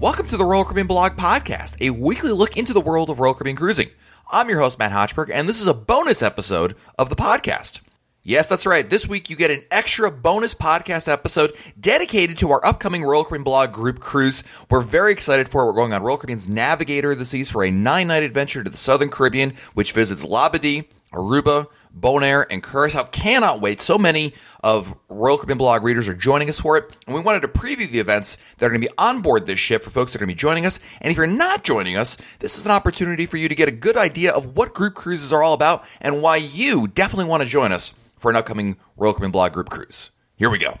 Welcome to the Royal Caribbean Blog Podcast, a weekly look into the world of Royal Caribbean cruising. I'm your host, Matt Hochberg, and this is a bonus episode of the podcast. Yes, that's right. This week you get an extra bonus podcast episode dedicated to our upcoming Royal Caribbean Blog group cruise. We're very excited for it. We're going on Royal Caribbean's Navigator of the Seas for a nine night adventure to the Southern Caribbean, which visits Labadee, Aruba, Bonaire, and Curacao. Cannot wait. So many of Royal Caribbean blog readers are joining us for it, and we wanted to preview the events that are going to be on board this ship for folks that are going to be joining us. And if you're not joining us, this is an opportunity for you to get a good idea of what group cruises are all about and why you definitely want to join us for an upcoming Royal Caribbean blog group cruise. Here we go.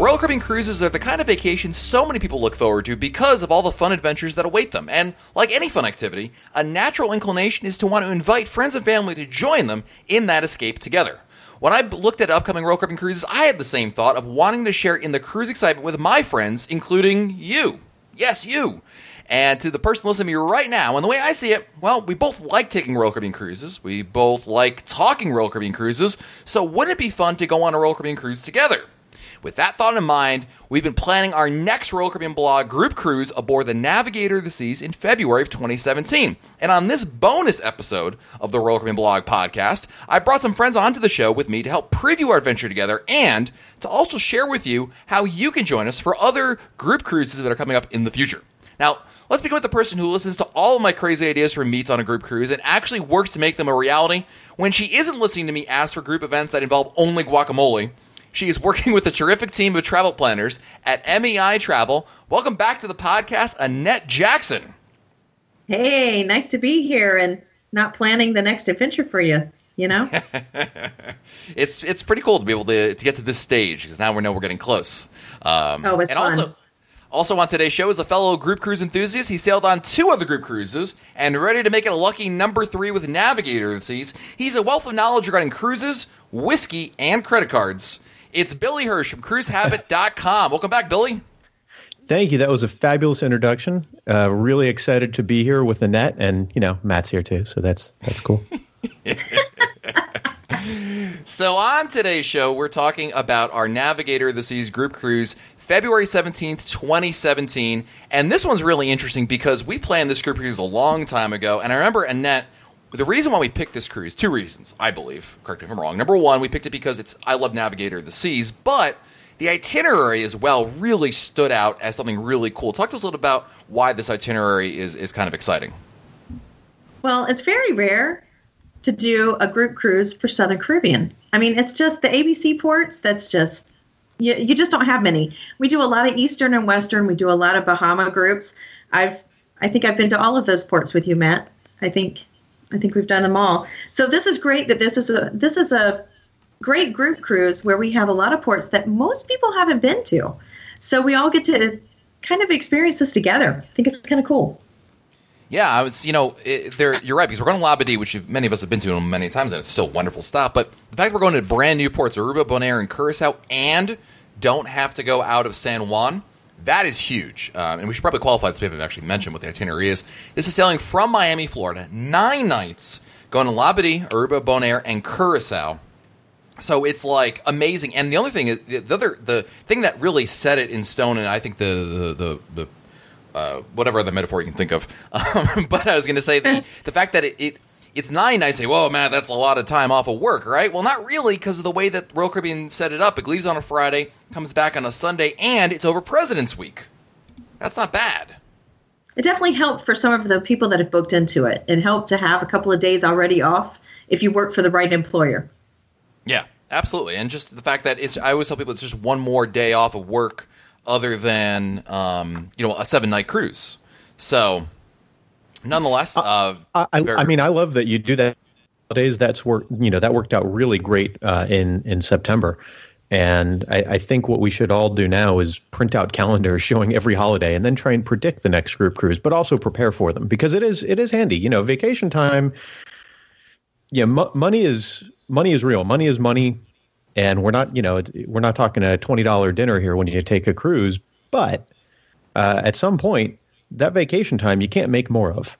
Royal cruises are the kind of vacation so many people look forward to because of all the fun adventures that await them. And like any fun activity, a natural inclination is to want to invite friends and family to join them in that escape together. When I looked at upcoming Royal Caribbean cruises, I had the same thought of wanting to share in the cruise excitement with my friends, including you. Yes, you. And to the person listening to me right now, and the way I see it, well, we both like taking Royal Caribbean cruises. We both like talking Royal Caribbean cruises. So wouldn't it be fun to go on a Royal Caribbean cruise together? With that thought in mind, we've been planning our next Royal Caribbean blog group cruise aboard the Navigator of the Seas in February of 2017. And on this bonus episode of the Royal Caribbean blog podcast, I brought some friends onto the show with me to help preview our adventure together and to also share with you how you can join us for other group cruises that are coming up in the future. Now, let's begin with the person who listens to all of my crazy ideas for meets on a group cruise and actually works to make them a reality when she isn't listening to me ask for group events that involve only guacamole she is working with a terrific team of travel planners at MEI Travel. Welcome back to the podcast, Annette Jackson. Hey, nice to be here and not planning the next adventure for you. You know, it's it's pretty cool to be able to, to get to this stage because now we know we're getting close. Um, oh, it's and fun. also also on today's show is a fellow group cruise enthusiast. He sailed on two other group cruises and ready to make it a lucky number three with Navigator Seas. He's a wealth of knowledge regarding cruises, whiskey, and credit cards. It's Billy Hirsch from cruisehabit.com. Welcome back, Billy. Thank you. That was a fabulous introduction. Uh, really excited to be here with Annette, and you know Matt's here too, so that's that's cool. so on today's show, we're talking about our Navigator of the Seas group cruise, February seventeenth, twenty seventeen, and this one's really interesting because we planned this group cruise a long time ago, and I remember Annette the reason why we picked this cruise, two reasons, I believe. Correct me if I'm wrong. Number one, we picked it because it's I love Navigator of the Seas, but the itinerary as well really stood out as something really cool. Talk to us a little about why this itinerary is is kind of exciting. Well, it's very rare to do a group cruise for Southern Caribbean. I mean, it's just the ABC ports. That's just you, you just don't have many. We do a lot of Eastern and Western. We do a lot of Bahama groups. I've I think I've been to all of those ports with you, Matt. I think I think we've done them all. So this is great that this is a this is a great group cruise where we have a lot of ports that most people haven't been to. So we all get to kind of experience this together. I think it's kind of cool. Yeah, it's you know it, you're right because we're going to Labadee, which many of us have been to many times, and it's still a wonderful stop. But the fact we're going to brand new ports, Aruba, Bonaire, and Curacao, and don't have to go out of San Juan, that is huge. Um, and we should probably qualify this. We haven't actually mentioned what the itinerary is. This is sailing from Miami, Florida, nine nights, going to Labadee, Aruba, Bonaire, and Curacao. So it's like amazing. And the only thing is the other the thing that really set it in stone, and I think the the the, the uh, whatever other metaphor you can think of. Um, but I was going to say the, the fact that it, it it's nine. I say, whoa, man, that's a lot of time off of work, right? Well, not really, because of the way that Royal Caribbean set it up. It leaves on a Friday, comes back on a Sunday, and it's over President's Week. That's not bad. It definitely helped for some of the people that have booked into it. It helped to have a couple of days already off if you work for the right employer. Yeah, absolutely. And just the fact that it's, I always tell people it's just one more day off of work other than, um, you know, a seven night cruise. So nonetheless, uh, I, I, mean, I love that you do that. Days that's work. You know that worked out really great uh, in in September, and I, I, think what we should all do now is print out calendars showing every holiday, and then try and predict the next group cruise, but also prepare for them because it is it is handy. You know, vacation time. Yeah, money is money is real. Money is money, and we're not you know we're not talking a twenty dollar dinner here when you take a cruise, but uh, at some point that vacation time you can't make more of.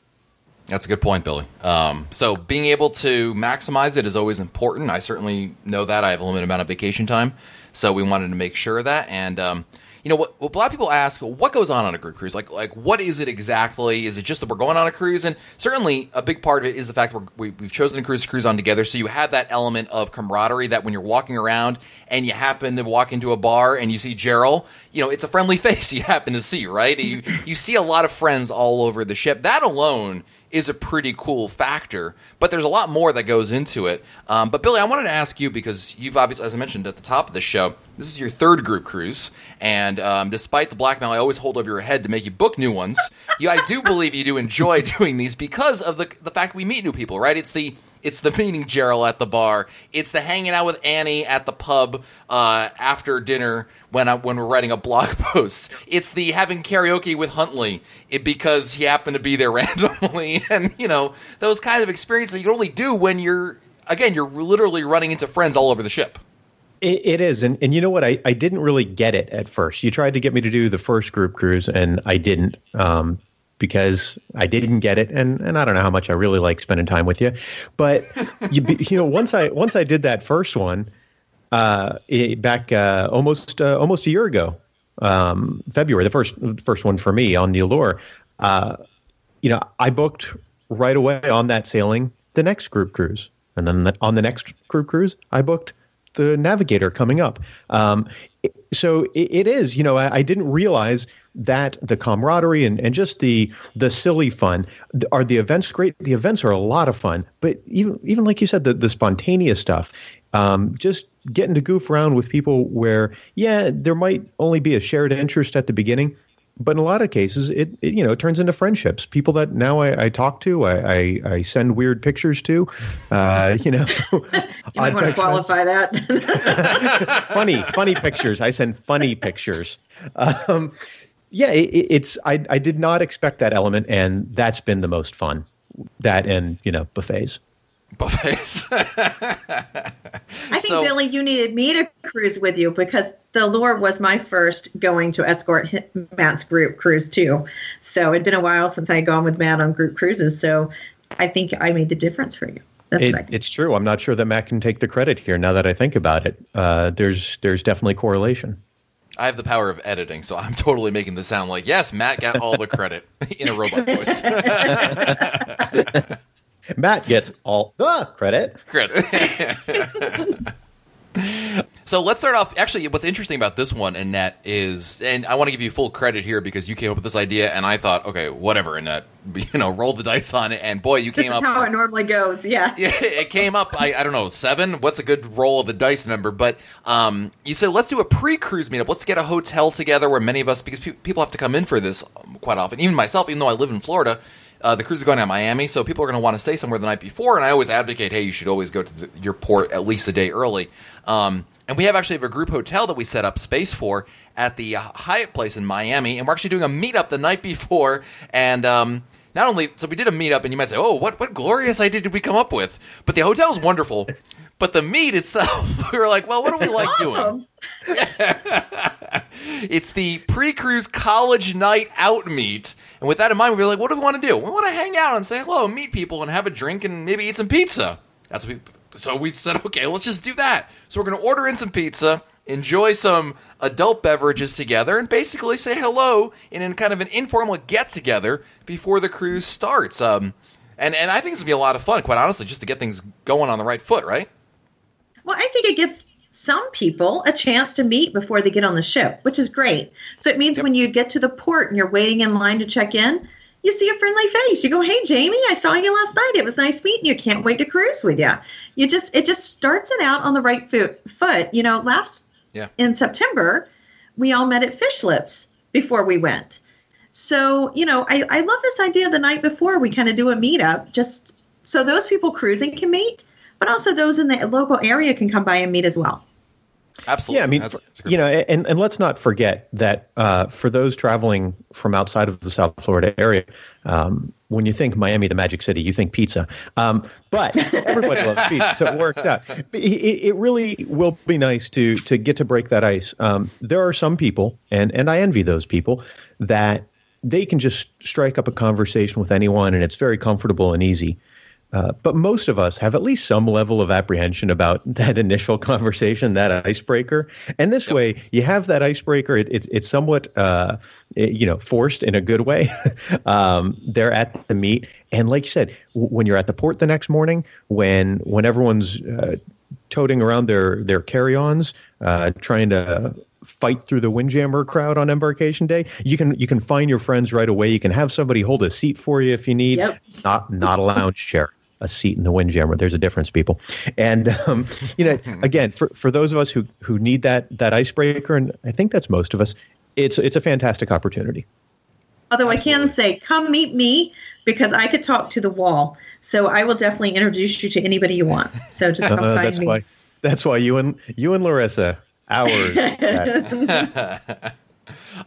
That's a good point, Billy. Um, so being able to maximize it is always important. I certainly know that I have a limited amount of vacation time, so we wanted to make sure of that. And um, you know, what, what a lot of people ask, what goes on on a group cruise? Like, like what is it exactly? Is it just that we're going on a cruise? And certainly, a big part of it is the fact that we, we've chosen a cruise to cruise on together. So you have that element of camaraderie that when you're walking around and you happen to walk into a bar and you see Gerald, you know, it's a friendly face you happen to see, right? you you see a lot of friends all over the ship. That alone is a pretty cool factor. But there's a lot more that goes into it. Um, but Billy, I wanted to ask you because you've obviously, as I mentioned at the top of the show, this is your third group cruise, and um, despite the blackmail I always hold over your head to make you book new ones, you, I do believe you do enjoy doing these because of the the fact we meet new people, right? It's the it's the meeting Gerald at the bar. It's the hanging out with Annie at the pub uh, after dinner when I, when we're writing a blog post. It's the having karaoke with Huntley it, because he happened to be there randomly, and you know those kind of experiences you can only do when you're again you're literally running into friends all over the ship. It, it is, and and you know what? I, I didn't really get it at first. You tried to get me to do the first group cruise, and I didn't. Um, because I didn't get it, and and I don't know how much I really like spending time with you, but you you know once I once I did that first one, uh, it, back uh, almost uh, almost a year ago, um, February, the first first one for me on the Allure, uh, you know I booked right away on that sailing the next group cruise, and then on the next group cruise I booked the Navigator coming up. Um, so it, it is, you know, I, I, didn't realize that the camaraderie and, and just the the silly fun are the events great. The events are a lot of fun, but even even like you said, the the spontaneous stuff, um, just getting to goof around with people where yeah, there might only be a shared interest at the beginning, but in a lot of cases, it, it, you know it turns into friendships. People that now I, I talk to, I, I, I, send weird pictures to. Uh, you know, you might want to qualify that. funny, funny pictures. I send funny pictures. Um, yeah, it, it's I I did not expect that element, and that's been the most fun. That and you know buffets buffets. I think so, Billy, you needed me to cruise with you because the Allure was my first going to escort Matt's group cruise too. So it'd been a while since I had gone with Matt on group cruises. So I think I made the difference for you. It, it's true. I'm not sure that Matt can take the credit here. Now that I think about it, uh, there's there's definitely correlation. I have the power of editing, so I'm totally making this sound like yes, Matt got all the credit in a robot voice. Matt gets all the credit. Credit. so let's start off. Actually, what's interesting about this one, Annette, is, and I want to give you full credit here because you came up with this idea, and I thought, okay, whatever, Annette, you know, roll the dice on it, and boy, you came up. How it normally goes, yeah. Yeah, it came up. I, I don't know seven. What's a good roll of the dice number? But um, you said let's do a pre-cruise meetup. Let's get a hotel together where many of us, because pe- people have to come in for this quite often. Even myself, even though I live in Florida uh, the cruise is going to Miami, so people are going to want to stay somewhere the night before. And I always advocate, hey, you should always go to the, your port at least a day early. Um, and we have actually have a group hotel that we set up space for at the uh, Hyatt place in Miami, and we're actually doing a meetup the night before. And um, not only so we did a meetup, and you might say, oh, what what glorious idea did we come up with? But the hotel is wonderful. But the meet itself, we were like, well, what do we like awesome. doing? it's the pre-cruise college night out meet and with that in mind, we were like, what do we want to do? We want to hang out and say hello, meet people, and have a drink, and maybe eat some pizza. That's what we. So we said, okay, let's just do that. So we're going to order in some pizza, enjoy some adult beverages together, and basically say hello in kind of an informal get together before the cruise starts. Um, and and I think it's gonna be a lot of fun, quite honestly, just to get things going on the right foot, right? Well, I think it gives some people a chance to meet before they get on the ship, which is great. So it means yep. when you get to the port and you're waiting in line to check in, you see a friendly face. You go, "Hey, Jamie, I saw you last night. It was nice meeting you. Can't wait to cruise with you." You just it just starts it out on the right foot. Foot. You know, last yeah. in September, we all met at Fish Lips before we went. So you know, I I love this idea. The night before, we kind of do a meetup, just so those people cruising can meet, but also those in the local area can come by and meet as well. Absolutely. Yeah, I mean, that's you know, and, and let's not forget that uh, for those traveling from outside of the South Florida area, um, when you think Miami, the Magic City, you think pizza. Um, but everybody loves pizza, so it works out. It, it, really will be nice to to get to break that ice. Um, there are some people, and and I envy those people that they can just strike up a conversation with anyone, and it's very comfortable and easy. Uh, but most of us have at least some level of apprehension about that initial conversation, that icebreaker. And this yep. way, you have that icebreaker. It, it, it's somewhat, uh, it, you know, forced in a good way. um, they're at the meet, and like you said, w- when you're at the port the next morning, when when everyone's uh, toting around their their carry-ons, uh, trying to fight through the windjammer crowd on embarkation day you can you can find your friends right away you can have somebody hold a seat for you if you need yep. not not a lounge chair a seat in the windjammer. There's a difference, people. And um, you know, again, for for those of us who who need that that icebreaker, and I think that's most of us, it's it's a fantastic opportunity. Although Absolutely. I can say, come meet me because I could talk to the wall. So I will definitely introduce you to anybody you want. So just come uh, find that's me. Why, that's why you and you and Larissa hours.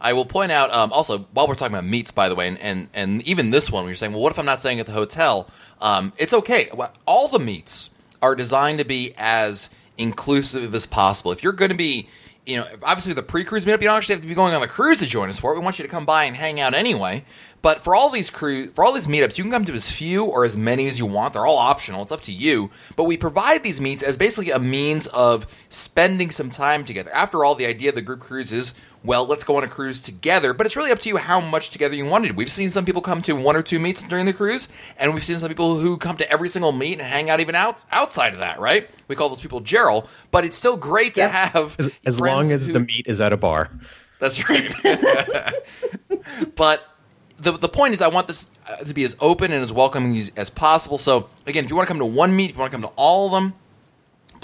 I will point out um, also while we're talking about meets, by the way, and, and, and even this one, you're saying, well, what if I'm not staying at the hotel? Um, it's okay. All the meets are designed to be as inclusive as possible. If you're going to be, you know, obviously the pre-cruise meetup, you don't actually have to be going on the cruise to join us for it. We want you to come by and hang out anyway. But for all these cruise, for all these meetups, you can come to as few or as many as you want. They're all optional. It's up to you. But we provide these meets as basically a means of spending some time together. After all, the idea of the group cruise is well, let's go on a cruise together. But it's really up to you how much together you wanted. We've seen some people come to one or two meets during the cruise, and we've seen some people who come to every single meet and hang out even out outside of that. Right? We call those people Gerald. But it's still great to yep. have as, as long as who, the meet is at a bar. That's right. but the the point is, I want this uh, to be as open and as welcoming as, as possible. So again, if you want to come to one meet, if you want to come to all of them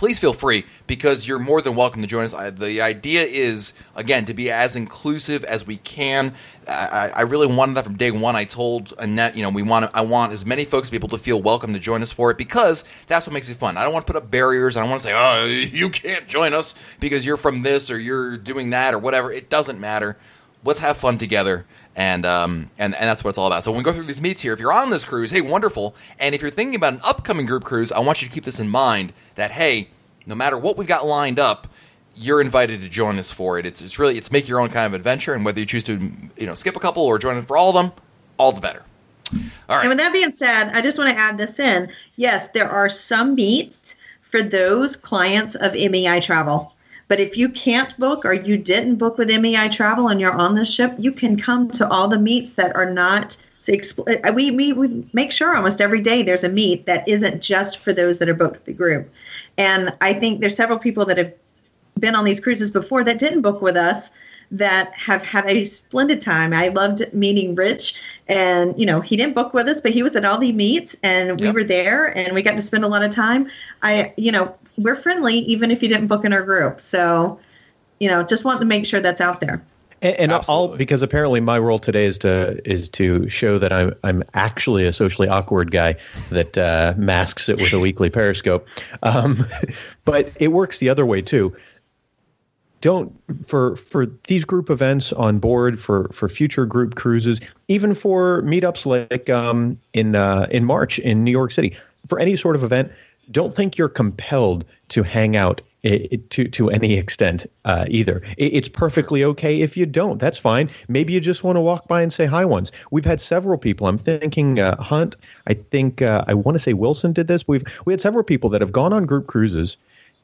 please feel free because you're more than welcome to join us. The idea is, again, to be as inclusive as we can. I, I really wanted that from day one. I told Annette, you know, we want I want as many folks to be able to feel welcome to join us for it because that's what makes it fun. I don't want to put up barriers. I don't want to say, oh, you can't join us because you're from this or you're doing that or whatever. It doesn't matter. Let's have fun together and um, and and that's what it's all about. So when we go through these meets here, if you're on this cruise, hey, wonderful. And if you're thinking about an upcoming group cruise, I want you to keep this in mind that hey, no matter what we've got lined up, you're invited to join us for it. It's it's really it's make your own kind of adventure, and whether you choose to you know skip a couple or join us for all of them, all the better. All right. And with that being said, I just want to add this in. Yes, there are some meets for those clients of MEI Travel. But if you can't book or you didn't book with MEI Travel and you're on the ship, you can come to all the meets that are not expl- we, we, we make sure almost every day there's a meet that isn't just for those that are booked with the group. And I think there's several people that have been on these cruises before that didn't book with us that have had a splendid time. I loved meeting Rich, and you know he didn't book with us, but he was at all the meets, and we yep. were there, and we got to spend a lot of time. I, you know, we're friendly even if you didn't book in our group. So, you know, just want to make sure that's out there. And, and all because apparently my role today is to is to show that I'm I'm actually a socially awkward guy that uh, masks it with a weekly Periscope, um, but it works the other way too. Don't for for these group events on board for for future group cruises, even for meetups like um, in uh, in March in New York City for any sort of event don't think you're compelled to hang out to to any extent uh, either. it's perfectly okay if you don't. That's fine. Maybe you just want to walk by and say hi once. We've had several people. I'm thinking uh, Hunt. I think uh, I want to say Wilson did this. We've we had several people that have gone on group cruises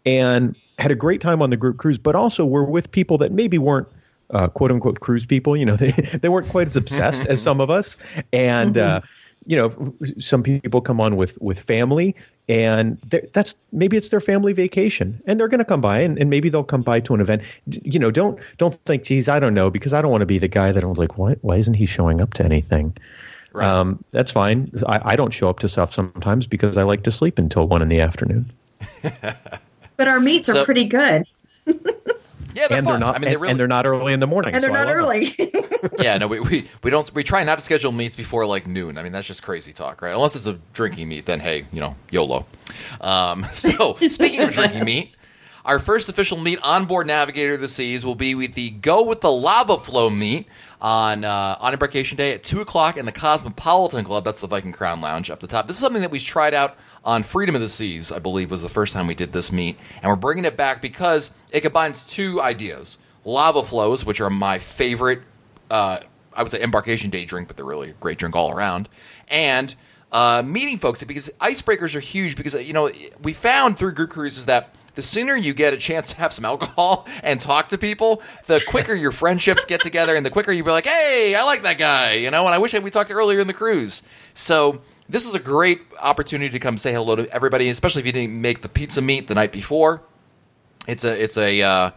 and had a great time on the group cruise, but also were with people that maybe weren't. Uh, quote unquote cruise people, you know, they, they weren't quite as obsessed as some of us. And, mm-hmm. Uh, you know, some people come on with, with family and that's maybe it's their family vacation and they're going to come by and, and, maybe they'll come by to an event you know don't don't think geez i don't know because i don't want to be the guy that was like why, why isn't he showing up to anything right. um, that's fine I, I don't show up to stuff sometimes because i like to sleep until one in the afternoon but our meets so, are pretty good Yeah, they're and fun. they're not. I mean, they're really, and they're not early in the morning. And they're so not early. yeah, no, we, we we don't we try not to schedule meets before like noon. I mean, that's just crazy talk, right? Unless it's a drinking meet, then hey, you know, YOLO. Um, so speaking of drinking meet. Our first official meet on board Navigator of the Seas will be with the Go with the Lava Flow meet on uh, on embarkation day at two o'clock in the Cosmopolitan Club. That's the Viking Crown Lounge up the top. This is something that we tried out on Freedom of the Seas, I believe, was the first time we did this meet. And we're bringing it back because it combines two ideas lava flows, which are my favorite, uh, I would say, embarkation day drink, but they're really a great drink all around, and uh, meeting folks because icebreakers are huge because you know we found through group cruises that the sooner you get a chance to have some alcohol and talk to people, the quicker your friendships get together, and the quicker you be like, "Hey, I like that guy," you know. And I wish we talked earlier in the cruise. So this is a great opportunity to come say hello to everybody, especially if you didn't make the pizza meet the night before. It's a it's a uh,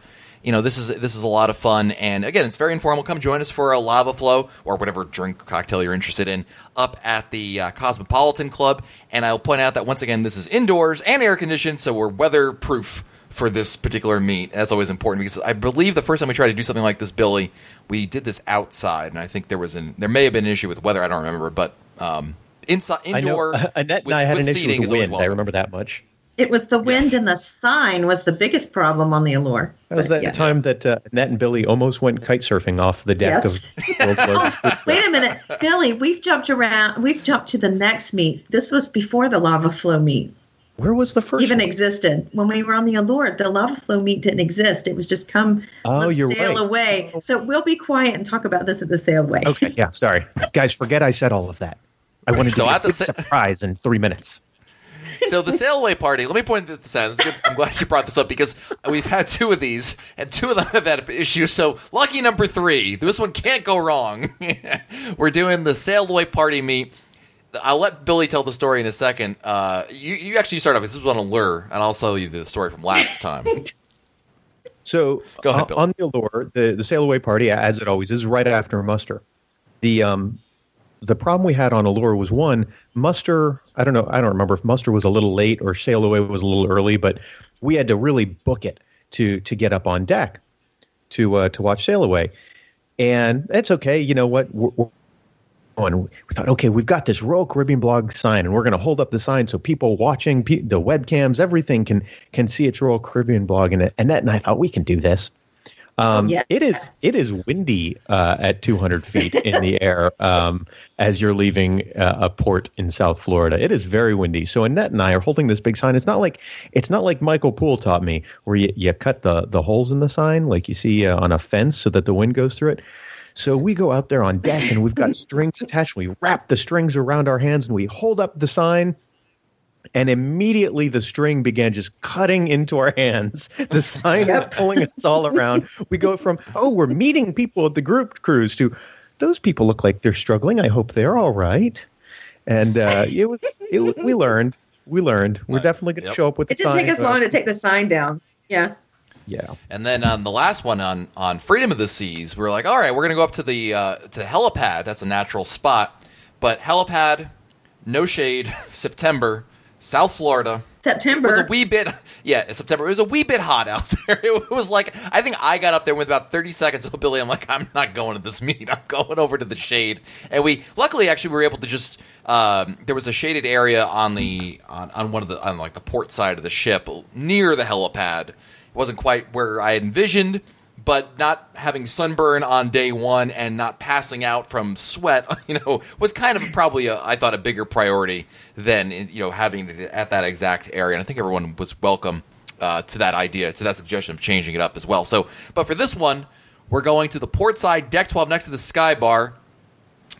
you know this is this is a lot of fun, and again, it's very informal. Come join us for a lava flow or whatever drink cocktail you're interested in up at the uh, Cosmopolitan Club. And I'll point out that once again, this is indoors and air conditioned, so we're weatherproof for this particular meet. That's always important because I believe the first time we tried to do something like this, Billy, we did this outside, and I think there was an there may have been an issue with weather. I don't remember, but um, inside indoor. I know, Annette with, and I had an issue with the wind. I remember that much. It was the wind Yes. and the sign was the biggest problem on the Allure. That was But, that yeah. time that uh, Annette and Billy almost went kite surfing off the deck Yes. of World's Largest Cruise Wait a minute, Billy. We've jumped around. We've jumped to the next meet. This was before the lava flow meet Where was the first even one? existed. When we were on the Allure, the lava flow meet didn't exist. It was just come, Oh, let's you're sail right. away. So we'll be quiet and talk about this at the sail away. Okay, yeah, sorry. Guys, forget I said all of that. I wanted So to at be the a sa- surprise in three minutes. so the sail away party. Let me point this out. It's. I'm glad you brought this up because we've had two of these, and two of them have had issues. So lucky number three. This one can't go wrong. We're doing the sail away party meet. I'll let Billy tell the story in a second. Uh, you, you actually start off. This was on Allure, and I'll tell you the story from last time. So Go ahead, on- Bill. on the allure, the the sail away party, as it always is, right after muster. The um, the problem we had on allure was one muster. I don't know. I don't remember if muster was a little late or sail away was a little early, but we had to really book it to to get up on deck to uh, to watch sail away, and it's okay. You know what? We're, we're we thought, okay, we've got this Royal Caribbean blog sign, and we're going to hold up the sign so people watching pe- the webcams, everything can can see it's Royal Caribbean blog. And that and I thought we can do this. Um, yeah. It is it is windy uh, at 200 feet in the air um, as you're leaving uh, a port in South Florida. It is very windy. So Annette and I are holding this big sign. It's not like it's not like Michael Poole taught me, where you, you cut the the holes in the sign like you see uh, on a fence so that the wind goes through it. So we go out there on deck and we've got strings attached. We wrap the strings around our hands and we hold up the sign. And immediately the string began just cutting into our hands. The sign is pulling us all around. We go from, oh, we're meeting people at the group cruise to, those people look like they're struggling. I hope they're all right. And uh, it was, it, we learned. We learned. We're Nice. definitely going to Yep. show up with It the didn't sign. take us long to take the sign down. Yeah. Yeah. And then on the last one on on Freedom of the Seas, we are like, all right, we're going to go up to the uh, to helipad. That's a natural spot, but helipad, no shade, September, South Florida. September. It was a wee bit, yeah, September. It was a wee bit hot out there. It was like I think I got up there with about thirty seconds of Billy. I'm like, I'm not going to this meet. I'm going over to the shade. And we luckily actually were able to just. Um, there was a shaded area on the on, on one of the on like the port side of the ship near the helipad. It wasn't quite where I envisioned, but not having sunburn on day one and not passing out from sweat, you know, was kind of probably a, I thought a bigger priority than you know having it at that exact area. And I think everyone was welcome uh, to that idea, to that suggestion of changing it up as well. So, but for this one, we're going to the port side deck twelve next to the Sky Bar.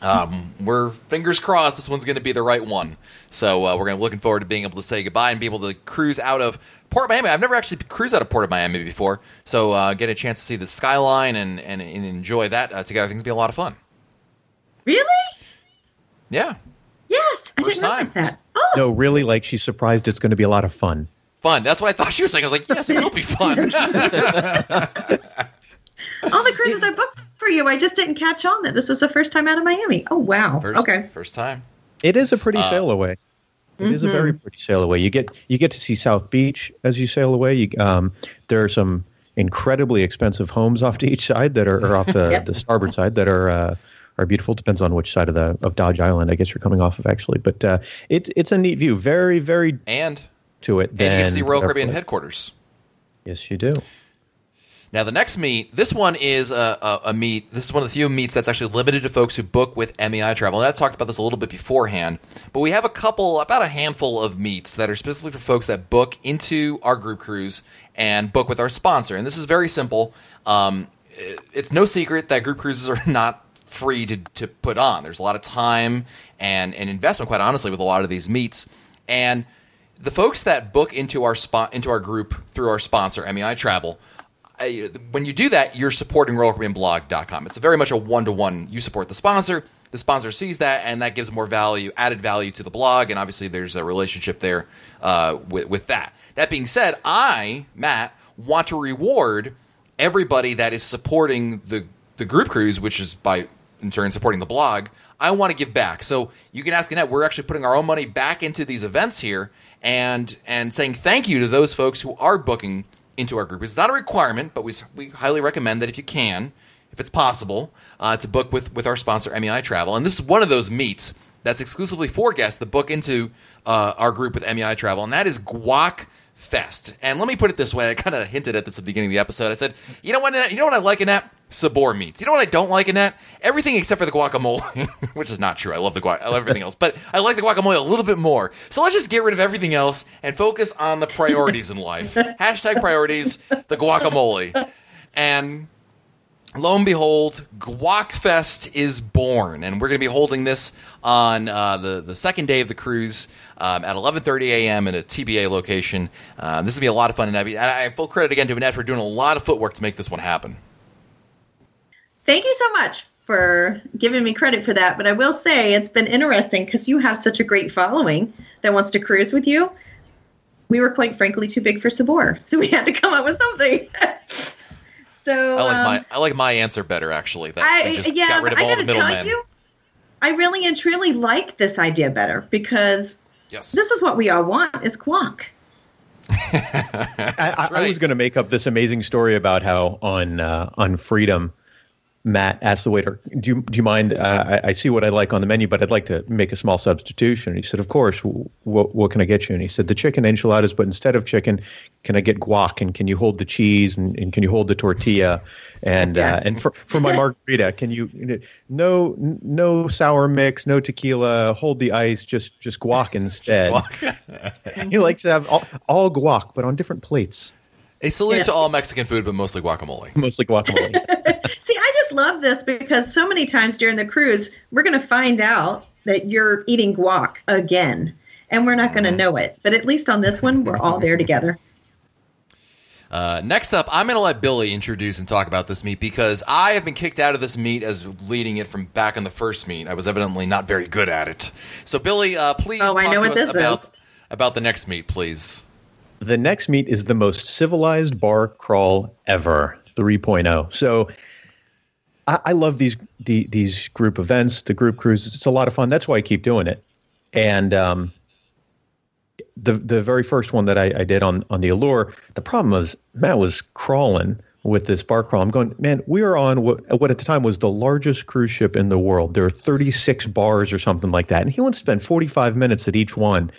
Um, we're fingers crossed this one's going to be the right one. So uh, we're going to looking forward to being able to say goodbye and be able to cruise out of Port Miami. I've never actually cruised out of Port of Miami before, so uh, get a chance to see the skyline and and, and enjoy that uh, together. I think it's gonna be a lot of fun. really? Yeah, Yes. I First didn't realize that. Oh, No, really, like she's surprised it's going to be a lot of fun. fun. That's what I thought she was saying. I was like, yes, it will be fun. all the cruises I booked for you. I just didn't catch on that this was the first time out of Miami. Oh, wow. first, okay. first time. It is a pretty Uh, sail away. It is a very pretty sail away. You get you get to see South Beach as you sail away. You, um, there are some incredibly expensive homes off to each side that are or off the, Yep. the starboard side that are uh, are beautiful. Depends on which side of the of Dodge Island I guess you're coming off of actually. But uh, it's it's a neat view. Very very And to it. and you get to see Royal Caribbean headquarters. Yes, you do. Now, the next meet, this one is a, a, a meet. This is one of the few meets that's actually limited to folks who book with MEI Travel. And I talked about this a little bit beforehand, but we have a couple, about a handful of meets that are specifically for folks that book into our group cruise and book with our sponsor. And this is very simple. Um, it- it's no secret that group cruises are not free to, to put on. There's a lot of time and, and investment, quite honestly, with a lot of these meets. And the folks that book into our spot into our group through our sponsor, MEI Travel, when you do that, you're supporting RoyalCaribbeanBlog.com. It's very much a one to one. You support the sponsor, the sponsor sees that, and that gives more value, added value to the blog, and obviously there's a relationship there uh, with, with that. That being said, I, Matt, want to reward everybody that is supporting the the group cruise, which is by in turn supporting the blog. I want to give back. So you can ask Annette. We're actually putting our own money back into these events here, and and saying thank you to those folks who are booking into our group. It's not a requirement, but we we highly recommend that if you can, if it's possible, uh, to book with with our sponsor MEI Travel. And this is one of those meets that's exclusively for guests that book into uh, our group with MEI Travel, and that is Guac Fest. And let me put it this way: I kind of hinted at this at the beginning of the episode. I said, you know what? You know what I like in that Sabor meats. You know what I don't like in that? Everything except for the guacamole, which is not true. I love the guac. I love everything else, but I like the guacamole a little bit more. So let's just get rid of everything else and focus on the priorities in life. Hashtag priorities. The guacamole, and lo and behold, Guac Fest is born, and we're going to be holding this on uh, the the second day of the cruise um, at 11:30 a.m. in a TBA location. Um, this will be a lot of fun, and I, I full credit again to Annette for doing a lot of footwork to make this one happen. Thank you so much for giving me credit for that. But I will say it's been interesting because you have such a great following that wants to cruise with you. We were quite frankly too big for Sabor, so we had to come up with something. so I like um, my I like my answer better actually. That I they just yeah, got rid of I all the gotta tell middlemen. you, I really and truly like this idea better because Yes, this is what we all want is guac. I, I, I was going to make up this amazing story about how on uh, on Freedom, Matt asked the waiter, "Do you do you mind? Uh, I, I see what I like on the menu, but I'd like to make a small substitution." And he said, "Of course. What what can I get you?" And he said, "The chicken enchiladas, but instead of chicken, can I get guac? And can you hold the cheese? And, and can you hold the tortilla? And uh, and for for my margarita, can you no no sour mix, no tequila, hold the ice, just just guac instead." he likes to have all, all guac, but on different plates, A salute Yeah. to all Mexican food, but mostly guacamole. mostly guacamole. See, I just love this because so many times during the cruise, we're going to find out that you're eating guac again, and we're not going to know it. But at least on this one, we're all there together. Uh, next up, I'm going to let Billy introduce and talk about this meet because I have been kicked out of this meet as leading it from back in the first meet. I was evidently not very good at it. So, Billy, uh, please Oh, I talk know to what us this about about the next meet, please. The next meet is the most civilized bar crawl ever 3.0 so I, I love these the, these group events the group cruises. It's a lot of fun. That's why i keep doing it. And um, the the very first one that I, I did on on the allure the problem was matt was crawling with this bar crawl. I'm going man we are on what, what at the time was the largest cruise ship in the world. There are 36 bars or something like that. And he wants to spend 45 minutes at each one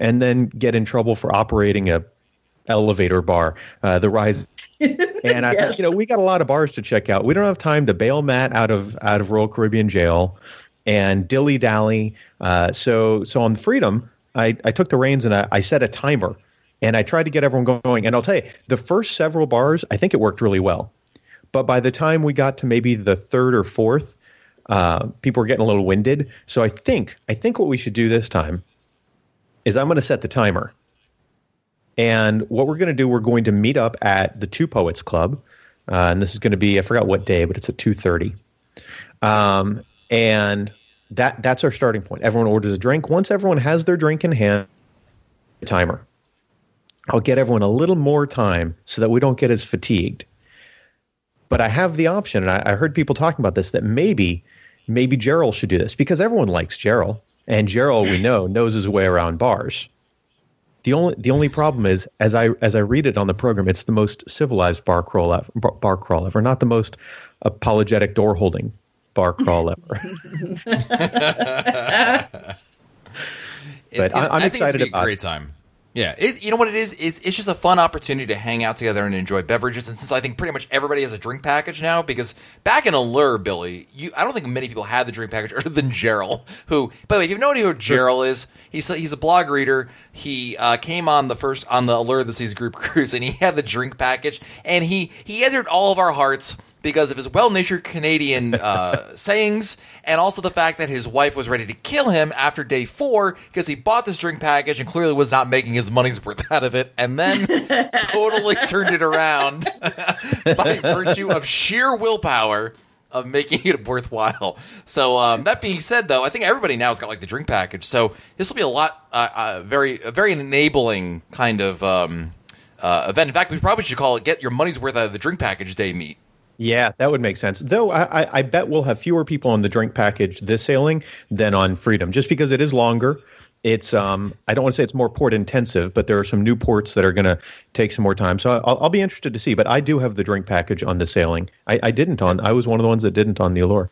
and then get in trouble for operating a elevator bar, uh, the rise. And I, Yes. you know, we got a lot of bars to check out. We don't have time to bail Matt out of out of Royal Caribbean jail and dilly dally. Uh, so so on Freedom, I, I took the reins and I, I set a timer and I tried to get everyone going. And I'll tell you, the first several bars, I think it worked really well. But by the time we got to maybe the third or fourth, uh, people were getting a little winded. So I think I think what we should do this time is I'm going to set the timer. And what we're going to do, we're going to meet up at the Two Poets Club, uh, and this is going to be I forgot what day, but it's at two thirty. Um, and that that's our starting point. Everyone orders a drink. Once everyone has their drink in hand, the timer. I'll get everyone a little more time so that we don't get as fatigued. But I have the option, and I, I heard people talking about this that maybe maybe Gerald should do this because everyone likes Gerald, and Gerald we know knows his way around bars. The only the only problem is as I as I read it on the program, it's the most civilized bar crawl ever, bar, bar crawl ever, not the most apologetic door holding bar crawl ever. But I, I'm I think it's gonna excited be a about great it. time. Yeah, it, you know what it is? It's, it's just a fun opportunity to hang out together and enjoy beverages. And since I think pretty much everybody has a drink package now, because back in Allure, Billy, you I don't think many people had the drink package other than Gerald. Who, by the way, if you have no idea who Gerald is, he's a, he's a blog reader. He uh, came on the first on the Allure the Seas group cruise, and he had the drink package, and he he entered all of our hearts because of his well-natured Canadian uh, sayings, and also the fact that his wife was ready to kill him after day four because he bought this drink package and clearly was not making his money's worth out of it, and then totally turned it around by virtue of sheer willpower of making it worthwhile. So um, that being said, though, I think everybody now has got like the drink package. So this will be a lot, uh, uh, very, a very enabling kind of um, uh, event. In fact, we probably should call it "Get Your Money's Worth Out of the Drink Package Day Meet." Yeah, that would make sense. Though I, I, I bet we'll have fewer people on the drink package this sailing than on Freedom, just because it is longer. It's um, I don't want to say it's more port intensive, but there are some new ports that are going to take some more time. So I'll, I'll be interested to see. But I do have the drink package on the sailing. I, I didn't on. I was one of the ones that didn't on the Allure.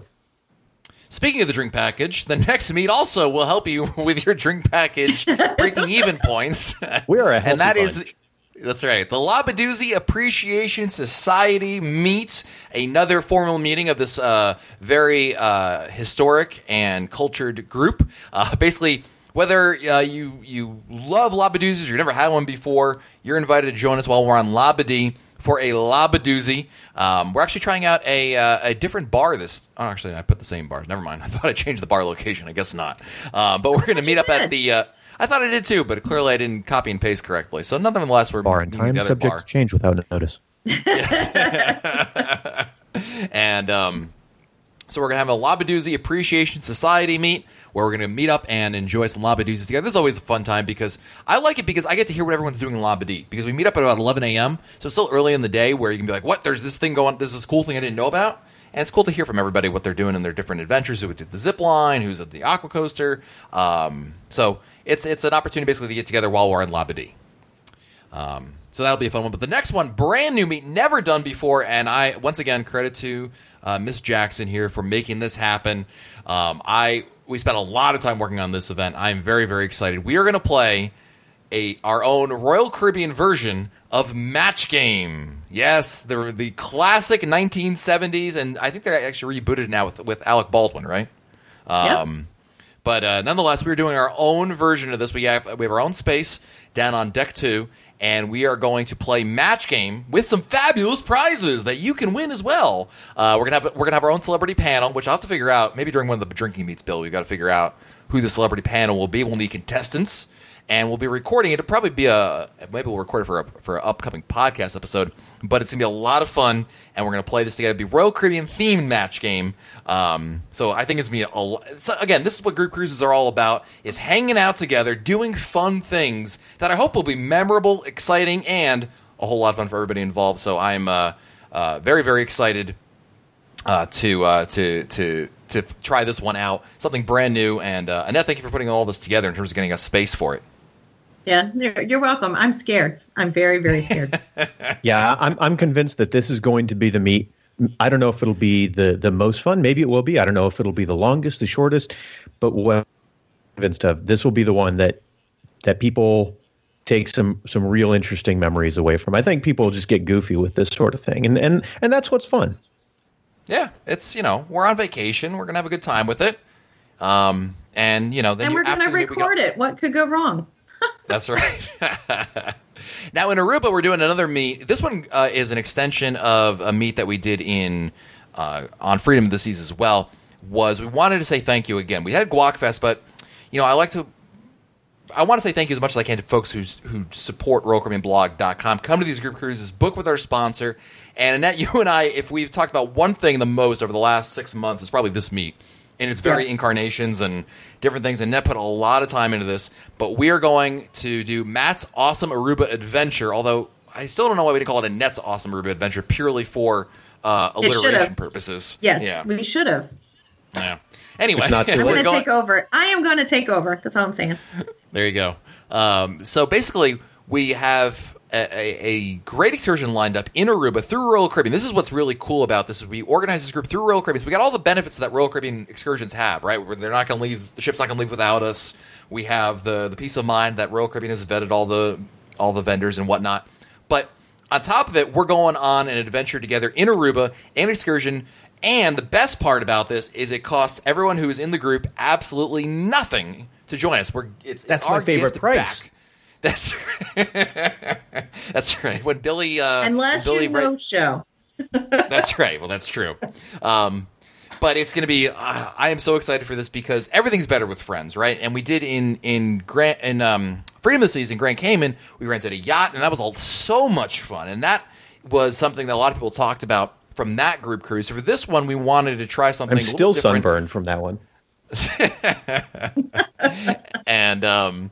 Speaking of the drink package, the next meet also will help you with your drink package breaking even points. We are a and that healthy is that's right. The Labadoozy Appreciation Society meets another formal meeting of this uh, very uh, historic and cultured group. Uh, basically, whether uh, you you love Labadoozys or you've never had one before, you're invited to join us while we're on Labadee for a Labadoozy. Um, we're actually trying out a, uh, a different bar this. Oh, actually, I put the same bars. Never mind. I thought I changed the bar location. I guess not. Uh, but we're going to meet up at the. Uh, I thought I did too, but clearly I didn't copy and paste correctly. So nonetheless, we're bar and time subject bar. change without notice. Yes. And um, so we're gonna have a Labadoozy Appreciation Society meet where we're gonna meet up and enjoy some Labadoozys together. This is always a fun time because I like it because I get to hear what everyone's doing in Labadee because we meet up at about 11 a.m. So it's still early in the day where you can be like, "What? There's this thing going. There's this is a cool thing I didn't know about." And it's cool to hear from everybody what they're doing in their different adventures. Who did the zip line? Who's at the aqua coaster? Um, so it's it's an opportunity basically to get together while we're in Labadee. Um, so that'll be a fun one. But the next one, brand new meet, never done before, and I once again credit to uh, Miss Jackson here for making this happen. Um, I we spent a lot of time working on this event. I'm very very excited. We are going to play a our own Royal Caribbean version of Match Game. Yes, the the classic 1970s, and I think they're actually rebooted it now with with Alec Baldwin, right? Um, But uh, nonetheless, we're doing our own version of this. We have we have our own space down on deck two, and we are going to play match game with some fabulous prizes that you can win as well. Uh, we're gonna have we're gonna have our own celebrity panel, which I'll have to figure out. Maybe during one of the drinking meets, Bill, we've got to figure out who the celebrity panel will be. We'll need contestants, and we'll be recording it. It'll probably be a maybe we'll record it for a, for an upcoming podcast episode. But it's gonna be a lot of fun, and we're gonna play this together. It'll be Royal Caribbean themed match game. Um, so I think it's gonna be a, lo- so again. This is what group cruises are all about: is hanging out together, doing fun things that I hope will be memorable, exciting, and a whole lot of fun for everybody involved. So I'm uh, uh, very very excited uh, to uh, to to to try this one out. Something brand new. And uh, Annette, thank you for putting all this together in terms of getting us space for it. Yeah, you're, you're welcome. I'm scared. I'm very, very scared. Yeah, I'm I'm convinced that this is going to be the meet. I don't know if it'll be the the most fun. Maybe it will be. I don't know if it'll be the longest, the shortest. But what I'm convinced of, this will be the one that that people take some some real interesting memories away from. I think people just get goofy with this sort of thing, and and and that's what's fun. Yeah, it's you know we're on vacation. We're gonna have a good time with it. Um, and you know then and you- we're going to after the meet, we go- record it. What could go wrong? That's right. now in Aruba, we're doing another meet. This one uh, is an extension of a meet that we did in uh, on Freedom of the Seas as well. Was we wanted to say thank you again. We had Guac Fest, but you know I like to. I want to say thank you as much as I can to folks who who support RoyalCaribbeanBlog.com. Come to these group cruises, book with our sponsor, and Annette, you and I, if we've talked about one thing the most over the last six months, it's probably this meet and its very Yeah. incarnations and different things. And Annette put a lot of time into this, but we are going to do Matt's awesome Aruba adventure. Although I still don't know why we didn't call it Annette's awesome Aruba adventure purely for uh, alliteration purposes. Yes, Yeah. we should have. yeah. Anyway, It's not too I'm late. going to going- take over. I am going to take over. That's all I'm saying. There you go. Um, so basically, we have a, a, great excursion lined up in Aruba through Royal Caribbean. This is what's really cool about this: is we organize this group through Royal Caribbean. So we got all the benefits that Royal Caribbean excursions have, right? Where they're not going to leave, the ship's not going to leave without us. We have the the peace of mind that Royal Caribbean has vetted all the all the vendors and whatnot. But on top of it, we're going on an adventure together in Aruba, an excursion. And the best part about this is it costs everyone who is in the group absolutely nothing to join us. We're it's, That's it's my our favorite price. back. That's that's right. When Billy uh, Unless Billy you Ray- show. that's right. Well, that's true. Um, but it's going to be. Uh, I am so excited for this because everything's better with friends, right? And we did in in Grant in um, Freedom of the Seas in Grand Cayman. We rented a yacht, and that was all so much fun. And that was something that a lot of people talked about from that group cruise. So for this one, we wanted to try something. I'm still sunburned from that one. and um,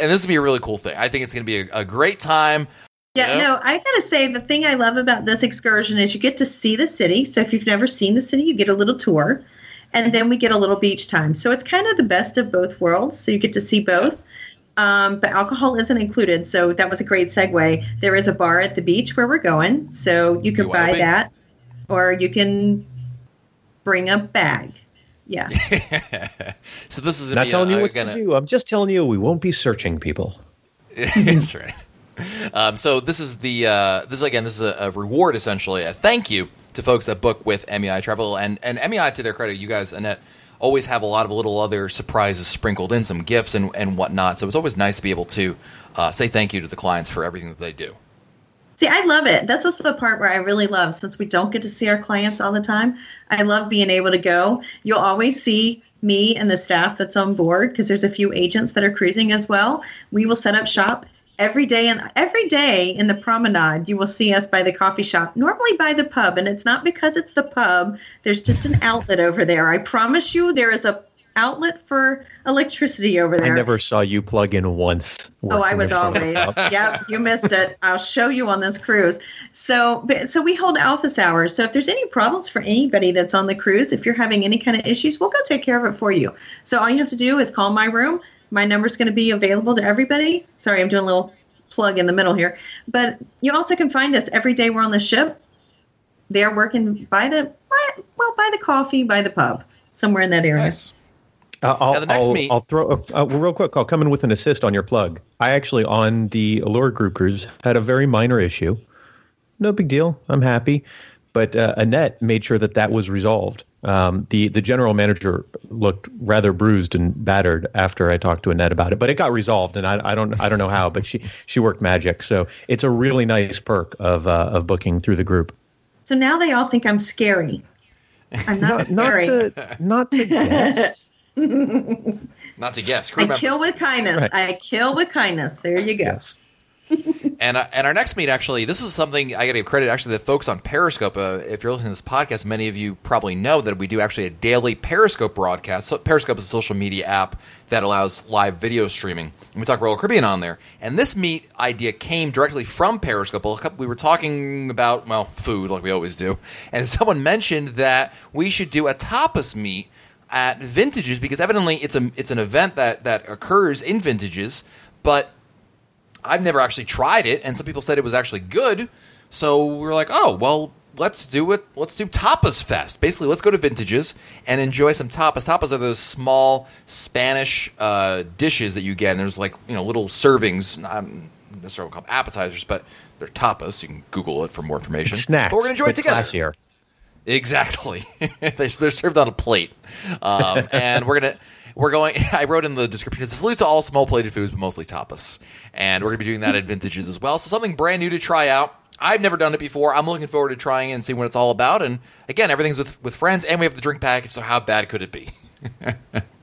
and this would be a really cool thing. I think it's going to be a, a great time. Yeah, you know? no, I gotta say the thing I love about this excursion is you get to see the city. So if you've never seen the city, you get a little tour, and then we get a little beach time. So it's kind of the best of both worlds. So you get to see both. Um, but alcohol isn't included, so that was a great segue. There is a bar at the beach where we're going, so you can You buy that, or you can bring a bag. Yeah. So this is Not be, telling uh, you what gonna- to do. I'm just telling you we won't be searching people. That's right. Um, so this is the uh, this is again this is a, a reward essentially a thank you to folks that book with MEI Travel and and MEI to their credit you guys Annette always have a lot of little other surprises sprinkled in some gifts and and whatnot so it's always nice to be able to uh, say thank you to the clients for everything that they do. See, I love it. That's also the part where I really love, since we don't get to see our clients all the time. I love being able to go. You'll always see me and the staff that's on board because there's a few agents that are cruising as well. We will set up shop every day, and every day in the promenade, you will see us by the coffee shop, normally by the pub. And it's not because it's the pub. There's just an outlet over there. I promise you, there is a outlet for electricity over there. I never saw you plug in once. Oh, I was in front of always. the yep, you missed it. I'll show you on this cruise. So, so we hold office hours. So if there's any problems for anybody that's on the cruise, if you're having any kind of issues, we'll go take care of it for you. So all you have to do is call my room. My number's going to be available to everybody. Sorry, I'm doing a little plug in the middle here. But you also can find us every day we're on the ship. They're working by the by- well by the coffee by the pub somewhere in that area. Nice. Uh, I'll, Now, the next I'll, meet- I'll throw uh, uh, real quick. I'll come in with an assist on your plug. I actually on the Allure Group cruise had a very minor issue. No big deal. I'm happy, but uh, Annette made sure that that was resolved. Um, the the general manager looked rather bruised and battered after I talked to Annette about it, but it got resolved, and I, I don't I don't know how, but she she worked magic. So it's a really nice perk of uh, of booking through the group. So now they all think I'm scary. I'm not, Not, not scary. to not to guess. Not to guess. Crew I members. kill with kindness. Right. I kill with kindness. There you go. Yes. And uh, and our next meet actually, this is something I got to give credit actually the folks on Periscope. Uh, if you're listening to this podcast, many of you probably know that we do actually a daily Periscope broadcast. So Periscope is a social media app that allows live video streaming. And we talk Royal Caribbean on there. And this meet idea came directly from Periscope. We were talking about well food like we always do, and someone mentioned that we should do a tapas meet at Vintages because evidently it's a it's an event that that occurs in Vintages, but I've never actually tried it, and some people said it was actually good. So we're like, oh well, let's do it. Let's do Tapas Fest. Basically, let's go to Vintages and enjoy some tapas. Tapas are those small Spanish uh, dishes that you get, and there's like you know little servings, not necessarily called appetizers, but they're tapas. You can Google it for more information. Snacks. But we're gonna enjoy it together. Classier. Exactly. They- They're served on a plate, um, and we're gonna we're going. I wrote in the description. It's salute to all small plated foods, but mostly tapas, and we're gonna be doing that at Vintages as well. So something brand new to try out. I've never done it before. I'm looking forward to trying it and seeing what it's all about. And again, everything's with with friends, and we have the drink package. So how bad could it be?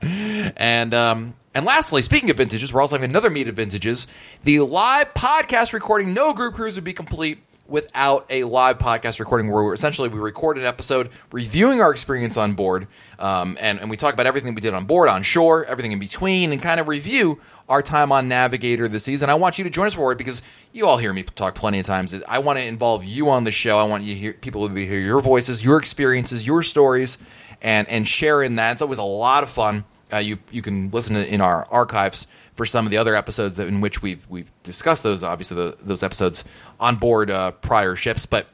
and um, and lastly, speaking of vintages, we're also having another meet of vintages. The live podcast recording, no group cruise would be complete without a live podcast recording where we're essentially we record an episode reviewing our experience on board um, and, and we talk about everything we did on board on shore everything in between and kind of review our time on navigator this season. I want you to join us for it because you all hear me talk plenty of times. I want to involve you on the show. I want you hear people to hear your voices your experiences your stories and and share in that. It's always a lot of fun uh, you you can listen to in our archives for some of the other episodes that, in which we've we've discussed those obviously the, those episodes on board uh, prior ships. But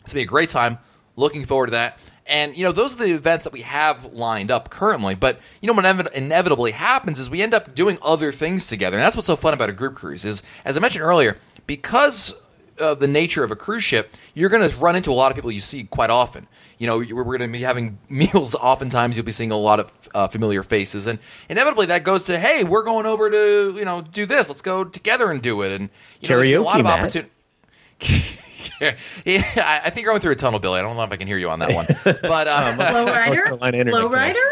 it's gonna be a great time. Looking forward to that. And you know those are the events that we have lined up currently. But you know what inevi- inevitably happens is we end up doing other things together, and that's what's so fun about a group cruise. Is as I mentioned earlier, because of the nature of a cruise ship, you're going to run into a lot of people you see quite often. You know, we're going to be having meals. Oftentimes, you'll be seeing a lot of uh, familiar faces, and inevitably that goes to, "Hey, we're going over to you know do this. Let's go together and do it." And you know, there's a lot of opportunity. yeah, I think you're going through a tunnel, Billy. I don't know if I can hear you on that one. But um, Low rider?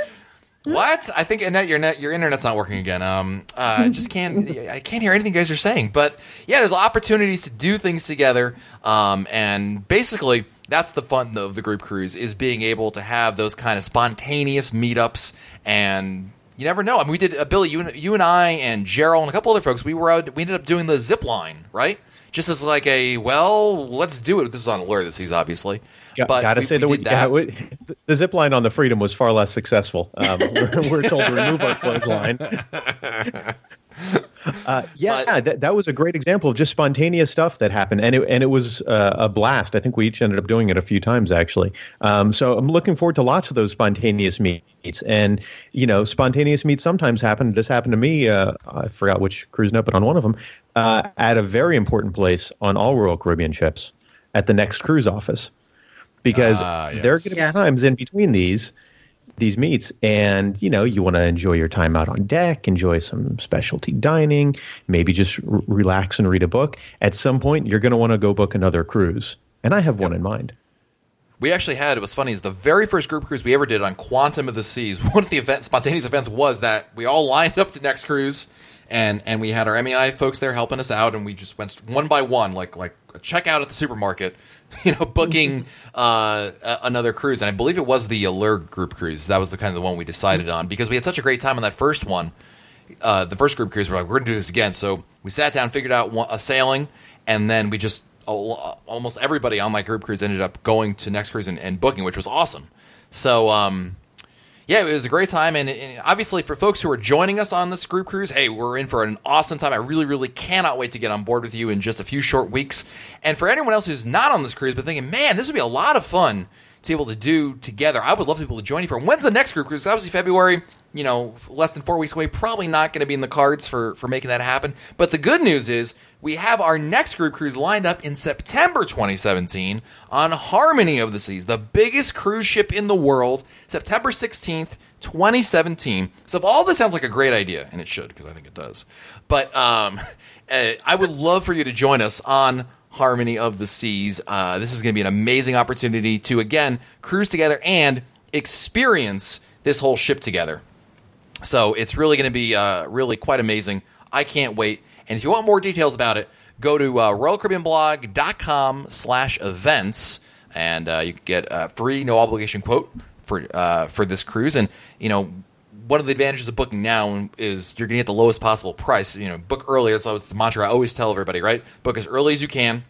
What? I think Annette, your net, your internet's not working again. Um, uh, just can't. I can't hear anything you guys are saying. But yeah, there's opportunities to do things together. Um, and basically, that's the fun of the group cruise is being able to have those kind of spontaneous meetups and. You never know. I mean, we did uh, Billy, you and you and I and Gerald and a couple other folks. We were out. We ended up doing the zip line, right? Just as like a well, let's do it. This is on Allure of the Seas obviously, Got, but gotta we- say we that we, yeah, we, the zip line on the Freedom was far less successful. Um, we're, we're told to remove our clothesline. Uh, yeah, But- that, that was a great example of just spontaneous stuff that happened, and it and it was uh, a blast. I think we each ended up doing it a few times actually. Um, so I'm looking forward to lots of those spontaneous meets, and you know, spontaneous meets sometimes happen. This happened to me. Uh, I forgot which cruise note, but on one of them, uh, at a very important place on all Royal Caribbean ships, at the next cruise office, because Ah, there are going to Yeah. be times in between these these meets and you know you want to enjoy your time out on deck enjoy some specialty dining maybe just r- relax and read a book. At some point you're going to want to go book another cruise. And i have one in mind. We actually had it was funny is the very first group cruise we ever did on Quantum of the Seas. One of the event spontaneous events was that we all lined up the next cruise, and and we had our MEI folks there helping us out, and we just went one by one, like like a checkout at the supermarket, you know, booking uh, a- another cruise, and I believe it was the Allure group cruise. That was the kind of the one we decided on because we had such a great time on that first one. Uh, the first group cruise, we're like, we're gonna do this again. So we sat down, figured out one, a sailing, and then we just almost everybody on my group cruise ended up going to next cruise and, and booking, which was awesome. So um, yeah, it was a great time, and, and obviously for folks who are joining us on this group cruise, hey, we're in for an awesome time. I really, really cannot wait to get on board with you in just a few short weeks. And for anyone else who's not on this cruise but thinking, man, this would be a lot of fun to be able to do together, I would love be to join you for. When's the next group cruise? Obviously February. You know, less than four weeks away. Probably not going to be in the cards for for making that happen. But the good news is we have our next group cruise lined up in September 2017 on Harmony of the Seas, the biggest cruise ship in the world, September 16th, 2017. So if all this sounds like a great idea, and it should, because I think it does, but um, uh, I would love for you to join us on Harmony of the Seas. Uh, this is going to be an amazing opportunity to, again, cruise together and experience this whole ship together. So it's really going to be uh, really quite amazing. I can't wait. And if you want more details about it, go to uh, RoyalCaribbeanBlog.com slash events, and uh, you can get a free, no obligation quote for uh, for this cruise. And, you know, one of the advantages of booking now is you're going to get the lowest possible price. You know, book early. That's always the mantra I always tell everybody, right? Book as early as you can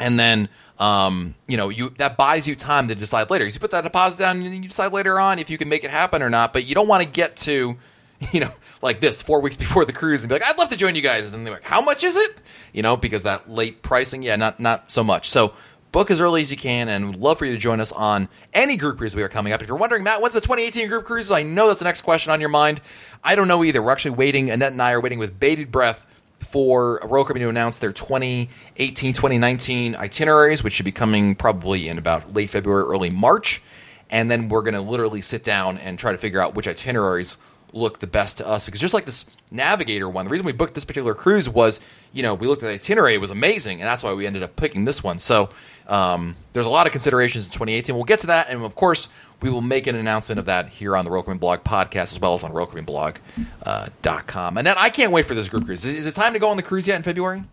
and then um, you know you that buys you time to decide later. You put that deposit down, and you decide later on if you can make it happen or not. But you don't want to get to you know like this four weeks before the cruise and be like, I'd love to join you guys, and they're like, How much is it? You know, because that late pricing, yeah, not not so much. So. Book as early as you can, and love for you to join us on any group cruise we are coming up. If you're wondering, Matt, when's the 2018 group cruise? I know that's the next question on your mind. I don't know either. We're actually waiting. Annette and I are waiting with bated breath for Royal Caribbean to announce their 2018 2019 itineraries, which should be coming probably in about late February, early March. And then we're going to literally sit down and try to figure out which itineraries look the best to us. Because just like this Navigator one, the reason we booked this particular cruise was, you know, we looked at the itinerary, it was amazing, and that's why we ended up picking this one. So um, there's a lot of considerations in 2018. We'll get to that, and of course, we will make an announcement of that here on the Caribbean Blog podcast as well as on RoyalCaribbeanBlog.com. And uh, then I can't wait for this group cruise. Is is it time to go on the cruise yet in February?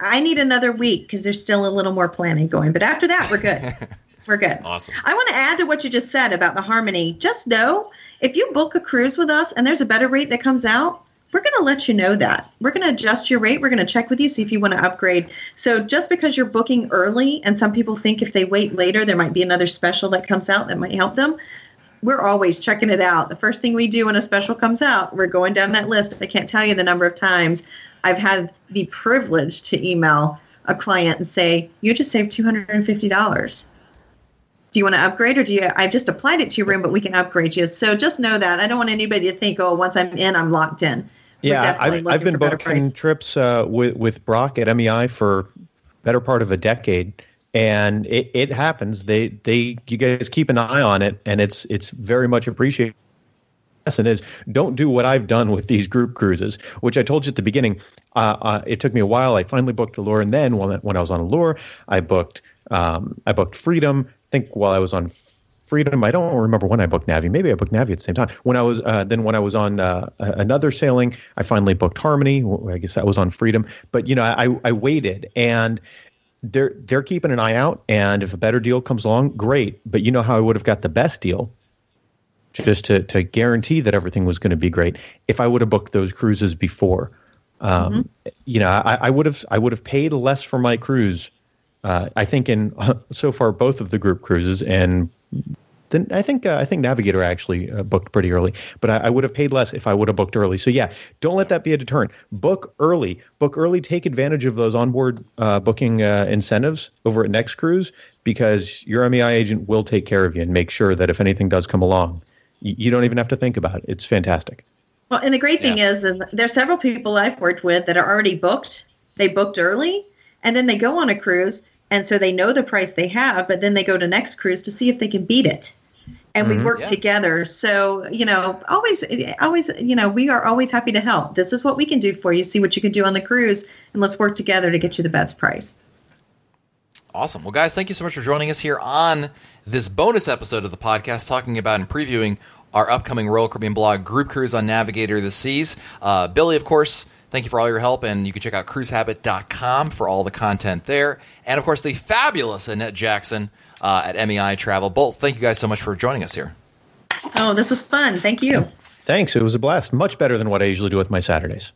I need another week because there's still a little more planning going. But after that, we're good. we're good. Awesome. I want to add to what you just said about the harmony. Just know if you book a cruise with us and there's a better rate that comes out, we're going to let you know that. We're going to adjust your rate. We're going to check with you, see if you want to upgrade. So just because you're booking early and some people think if they wait later, there might be another special that comes out that might help them. We're always checking it out. The first thing we do when a special comes out, we're going down that list. I can't tell you the number of times I've had the privilege to email a client and say, "You just saved two hundred and fifty dollars. Do you want to upgrade, or do you? I've just applied it to your room, but we can upgrade you." So just know that I don't want anybody to think, "Oh, once I'm in, I'm locked in." Yeah, I've, I've been booking trips uh, with with Brock at MEI for better part of a decade, and it, it happens. They they you guys keep an eye on it, and it's it's very much appreciated lesson is don't do what I've done with these group cruises, which I told you at the beginning. Uh, uh, it took me a while. I finally booked Allure, and then when, when I was on Allure, I booked um, I booked Freedom. I think while I was on Freedom, I don't remember when I booked Navi. Maybe I booked Navi at the same time. When I was uh, then when I was on uh, another sailing, I finally booked Harmony. I guess that was on Freedom. But you know, I I waited and they're they're keeping an eye out and if a better deal comes along great but you know how i would have got the best deal just to, to guarantee that everything was going to be great if I would have booked those cruises before. Um, mm-hmm. You know, I, I, would have I would have paid less for my cruise. Uh, I think in so far both of the group cruises, and then I think uh, I think Navigator actually uh, booked pretty early, but I, I, would have paid less if I would have booked early. So yeah, don't let that be a deterrent. Book early. Book early. Take advantage of those onboard uh, booking uh, incentives over at Next Cruise because your MEI agent will take care of you and make sure that if anything does come along, you don't even have to think about it. It's fantastic. Well, and the great thing yeah. is, is there's several people I've worked with that are already booked. They booked early, and then they go on a cruise, and so they know the price they have, but then they go to next cruise to see if they can beat it. And mm-hmm. we work yeah. together. So, you know, always, always, you know, we are always happy to help. This is what we can do for you. See what you can do on the cruise, and let's work together to get you the best price. Awesome. Well, guys, thank you so much for joining us here on this bonus episode of the podcast talking about and previewing our upcoming Royal Caribbean blog group cruise on Navigator of the Seas. Uh, Billy, of course, thank you for all your help, and you can check out cruisehabit.com for all the content there. And of course, the fabulous Annette Jackson uh, at MEI Travel. Both, thank you guys so much for joining us here. Oh, this was fun. Thank you. Thanks. It was a blast. Much better than what I usually do with my Saturdays.